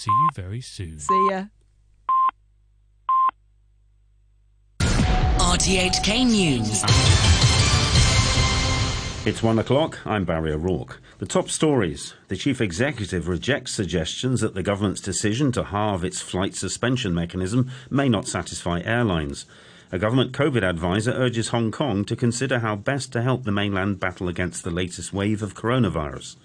see you very soon. See ya. RTHK News. It's one o'clock. I'm Barry O'Rourke. The top stories. The chief executive rejects suggestions that the government's decision to halve its flight suspension mechanism may not satisfy airlines. A government COVID advisor urges Hong Kong to consider how best to help the mainland battle against the latest wave of coronavirus.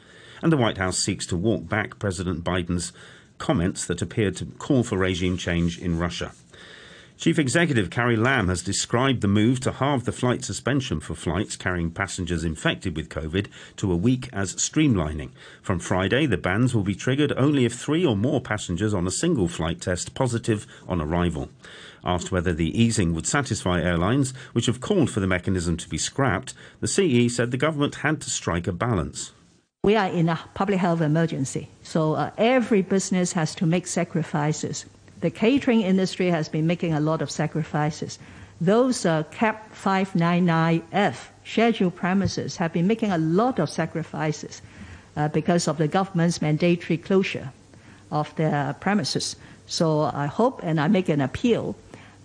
And the White House seeks to walk back President Biden's comments that appeared to call for regime change in Russia. Chief Executive Carrie Lam has described the move to halve the flight suspension for flights carrying passengers infected with COVID to a week as streamlining. From Friday, the bans will be triggered only if three or more passengers on a single flight test positive on arrival. Asked whether the easing would satisfy airlines, which have called for the mechanism to be scrapped, the CE said the government had to strike a balance. We are in a public health emergency, so uh, every business has to make sacrifices the catering industry has been making a lot of sacrifices. Those uh, CAP 599F scheduled premises have been making a lot of sacrifices uh, because of the government's mandatory closure of their premises. So I hope and I make an appeal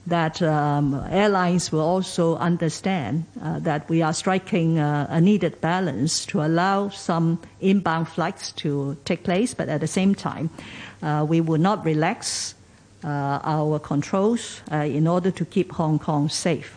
that um, airlines will also understand uh, that we are striking uh, a needed balance to allow some inbound flights to take place, but at the same time, uh, we will not relax uh, our controls uh, in order to keep Hong Kong safe.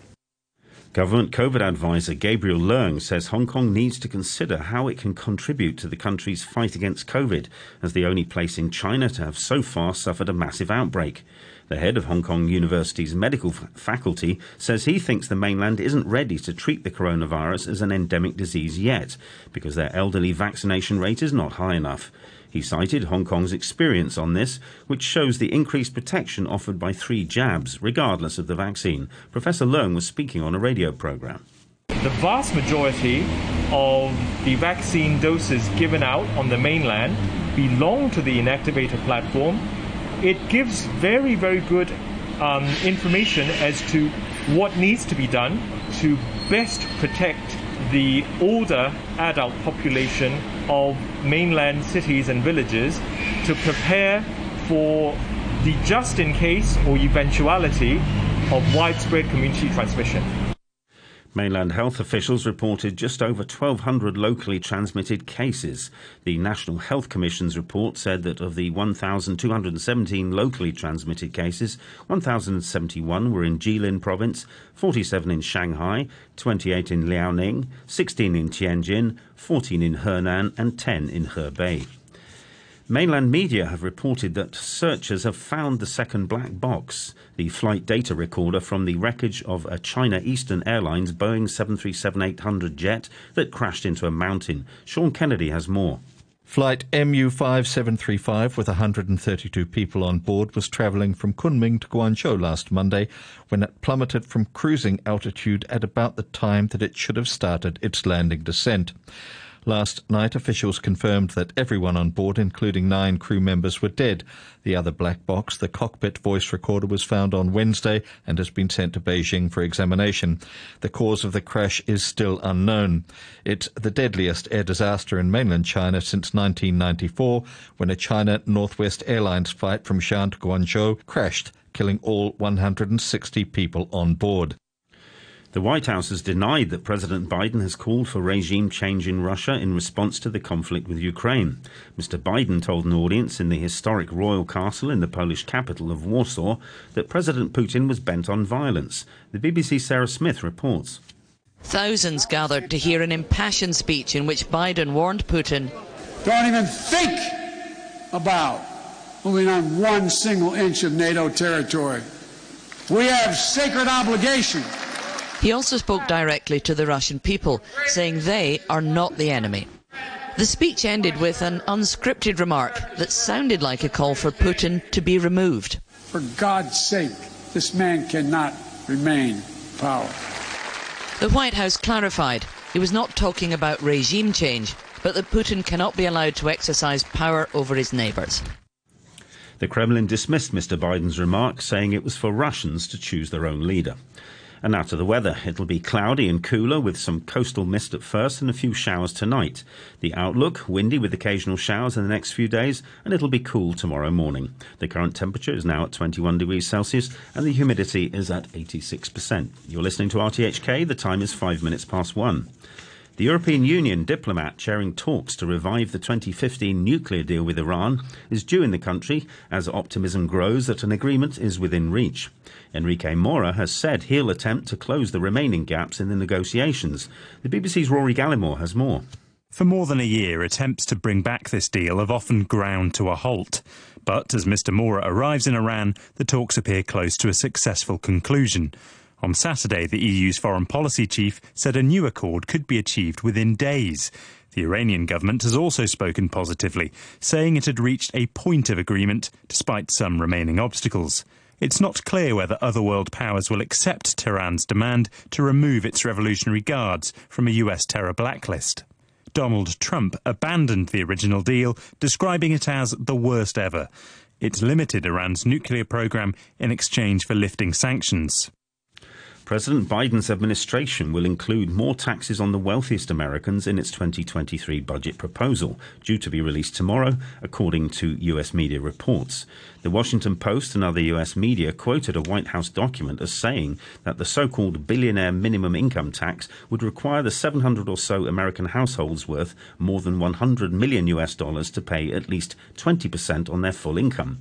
Government COVID advisor Gabriel Leung says Hong Kong needs to consider how it can contribute to the country's fight against COVID, as the only place in China to have so far suffered a massive outbreak. The head of Hong Kong University's medical faculty says he thinks the mainland isn't ready to treat the coronavirus as an endemic disease yet, because their elderly vaccination rate is not high enough. He cited Hong Kong's experience on this, which shows the increased protection offered by three jabs, regardless of the vaccine. Professor Leung was speaking on a radio program. The vast majority of the vaccine doses given out on the mainland belong to the inactivator platform. It gives very, very good um, information as to what needs to be done to best protect the older adult population of mainland cities and villages to prepare for the just in case or eventuality of widespread community transmission. Mainland health officials reported just over 1,200 locally transmitted cases. The National Health Commission's report said that of the 1,217 locally transmitted cases, 1,071 were in Jilin province, 47 in Shanghai, 28 in Liaoning, 16 in Tianjin, 14 in Henan, and 10 in Hebei. Mainland media have reported that searchers have found the second black box, the flight data recorder from the wreckage of a China Eastern Airlines Boeing 737-800 jet that crashed into a mountain. Sean Kennedy has more. Flight MU5735 with 132 people on board was travelling from Kunming to Guangzhou last Monday when it plummeted from cruising altitude at about the time that it should have started its landing descent. Last night, officials confirmed that everyone on board, including nine crew members, were dead. The other black box, the cockpit voice recorder, was found on Wednesday and has been sent to Beijing for examination. The cause of the crash is still unknown. It's the deadliest air disaster in mainland China since 1994, when a China Northwest Airlines flight from Xi'an to Guangzhou crashed, killing all 160 people on board. The White House has denied that President Biden has called for regime change in Russia in response to the conflict with Ukraine. Mr. Biden told an audience in the historic royal castle in the Polish capital of Warsaw that President Putin was bent on violence. The BBC's Sarah Smith reports. Thousands gathered to hear an impassioned speech in which Biden warned Putin Don't even think about moving on one single inch of NATO territory. We have sacred obligation he also spoke directly to the Russian people, saying they are not the enemy. The speech ended with an unscripted remark that sounded like a call for Putin to be removed. For God's sake, this man cannot remain in power. The White House clarified he was not talking about regime change, but that Putin cannot be allowed to exercise power over his neighbours. The Kremlin dismissed Mr. Biden's remark, saying it was for Russians to choose their own leader. And now to the weather. It'll be cloudy and cooler with some coastal mist at first and a few showers tonight. The outlook windy with occasional showers in the next few days, and it'll be cool tomorrow morning. The current temperature is now at 21 degrees Celsius and the humidity is at 86%. You're listening to RTHK. The time is five minutes past one. The European Union diplomat chairing talks to revive the 2015 nuclear deal with Iran is due in the country as optimism grows that an agreement is within reach. Enrique Mora has said he'll attempt to close the remaining gaps in the negotiations. The BBC's Rory Gallimore has more. For more than a year, attempts to bring back this deal have often ground to a halt. But as Mr. Mora arrives in Iran, the talks appear close to a successful conclusion. On Saturday, the EU's foreign policy chief said a new accord could be achieved within days. The Iranian government has also spoken positively, saying it had reached a point of agreement despite some remaining obstacles. It's not clear whether other world powers will accept Tehran's demand to remove its Revolutionary Guards from a US terror blacklist. Donald Trump abandoned the original deal, describing it as the worst ever. It limited Iran's nuclear program in exchange for lifting sanctions. President Biden's administration will include more taxes on the wealthiest Americans in its 2023 budget proposal, due to be released tomorrow, according to U.S. media reports. The Washington Post and other U.S. media quoted a White House document as saying that the so called billionaire minimum income tax would require the 700 or so American households worth more than 100 million US dollars to pay at least 20% on their full income.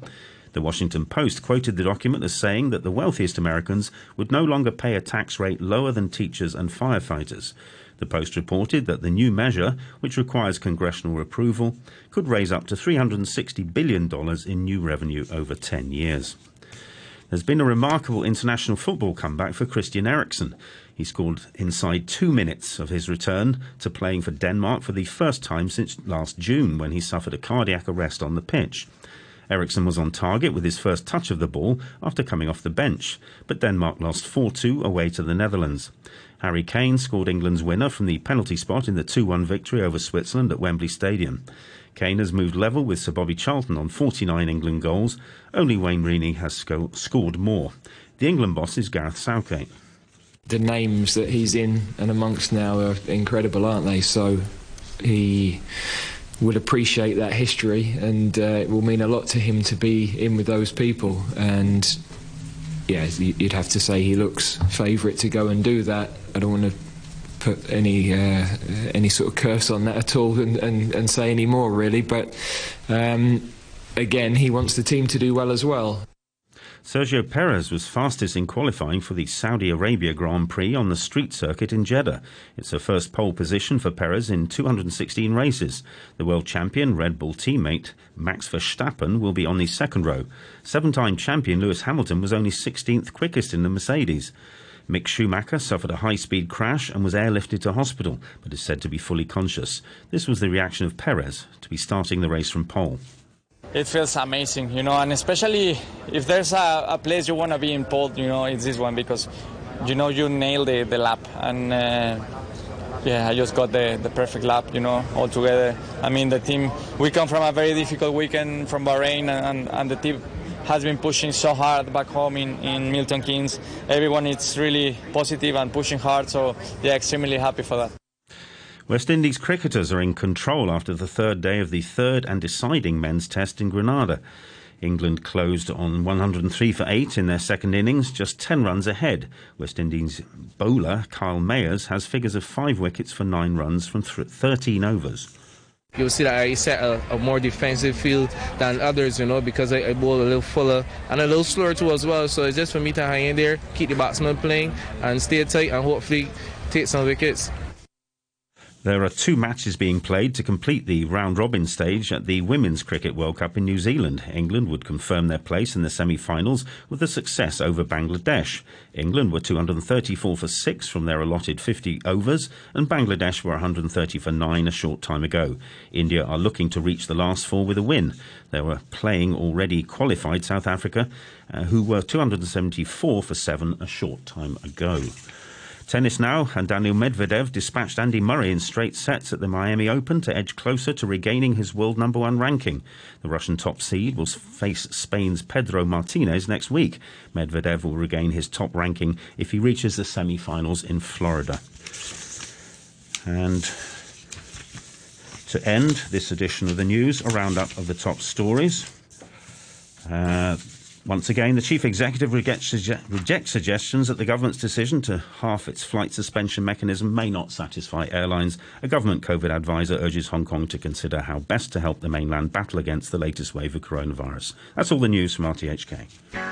The Washington Post quoted the document as saying that the wealthiest Americans would no longer pay a tax rate lower than teachers and firefighters. The Post reported that the new measure, which requires congressional approval, could raise up to $360 billion in new revenue over 10 years. There's been a remarkable international football comeback for Christian Eriksen. He scored inside two minutes of his return to playing for Denmark for the first time since last June when he suffered a cardiac arrest on the pitch. Eriksen was on target with his first touch of the ball after coming off the bench, but Denmark lost 4 2 away to the Netherlands. Harry Kane scored England's winner from the penalty spot in the 2 1 victory over Switzerland at Wembley Stadium. Kane has moved level with Sir Bobby Charlton on 49 England goals. Only Wayne Rooney has sco- scored more. The England boss is Gareth Southgate. The names that he's in and amongst now are incredible, aren't they? So he would appreciate that history, and uh, it will mean a lot to him to be in with those people. And yeah, you'd have to say he looks favourite to go and do that. I don't want to put any uh, any sort of curse on that at all and, and, and say any more really, but um, again, he wants the team to do well as well. Sergio Perez was fastest in qualifying for the Saudi Arabia Grand Prix on the street circuit in Jeddah. It's a first pole position for Perez in 216 races. The world champion Red Bull teammate Max Verstappen will be on the second row. Seven time champion Lewis Hamilton was only 16th quickest in the Mercedes. Mick Schumacher suffered a high speed crash and was airlifted to hospital, but is said to be fully conscious. This was the reaction of Perez to be starting the race from pole it feels amazing, you know, and especially if there's a, a place you want to be in pole, you know, it's this one because, you know, you nail the, the lap and. Uh, yeah, I just got the, the perfect lap, you know, all together. I mean, the team, we come from a very difficult weekend from Bahrain, and, and the team has been pushing so hard back home in, in Milton Keynes. Everyone is really positive and pushing hard, so yeah, extremely happy for that. West Indies cricketers are in control after the third day of the third and deciding men's test in Grenada. England closed on 103 for 8 in their second innings, just 10 runs ahead. West Indies bowler Kyle Mayers has figures of 5 wickets for 9 runs from th- 13 overs. You'll see that I set a, a, more defensive field than others, you know, because I, I bowl a little fuller and a little slower too as well. So it's just for me to hang in there, keep the batsman playing, and stay tight and hopefully take some wickets. There are two matches being played to complete the round robin stage at the Women's Cricket World Cup in New Zealand. England would confirm their place in the semi finals with a success over Bangladesh. England were 234 for 6 from their allotted 50 overs, and Bangladesh were 130 for 9 a short time ago. India are looking to reach the last four with a win. They were playing already qualified South Africa, uh, who were 274 for 7 a short time ago. Tennis now, and Daniil Medvedev dispatched Andy Murray in straight sets at the Miami Open to edge closer to regaining his world number one ranking. The Russian top seed will face Spain's Pedro Martinez next week. Medvedev will regain his top ranking if he reaches the semi finals in Florida. And to end this edition of the news, a roundup of the top stories. Uh, once again, the chief executive rejects, suggestions that the government's decision to half its flight suspension mechanism may not satisfy airlines. A government COVID advisor urges Hong Kong to consider how best to help the mainland battle against the latest wave of coronavirus. That's all the news from. RTHK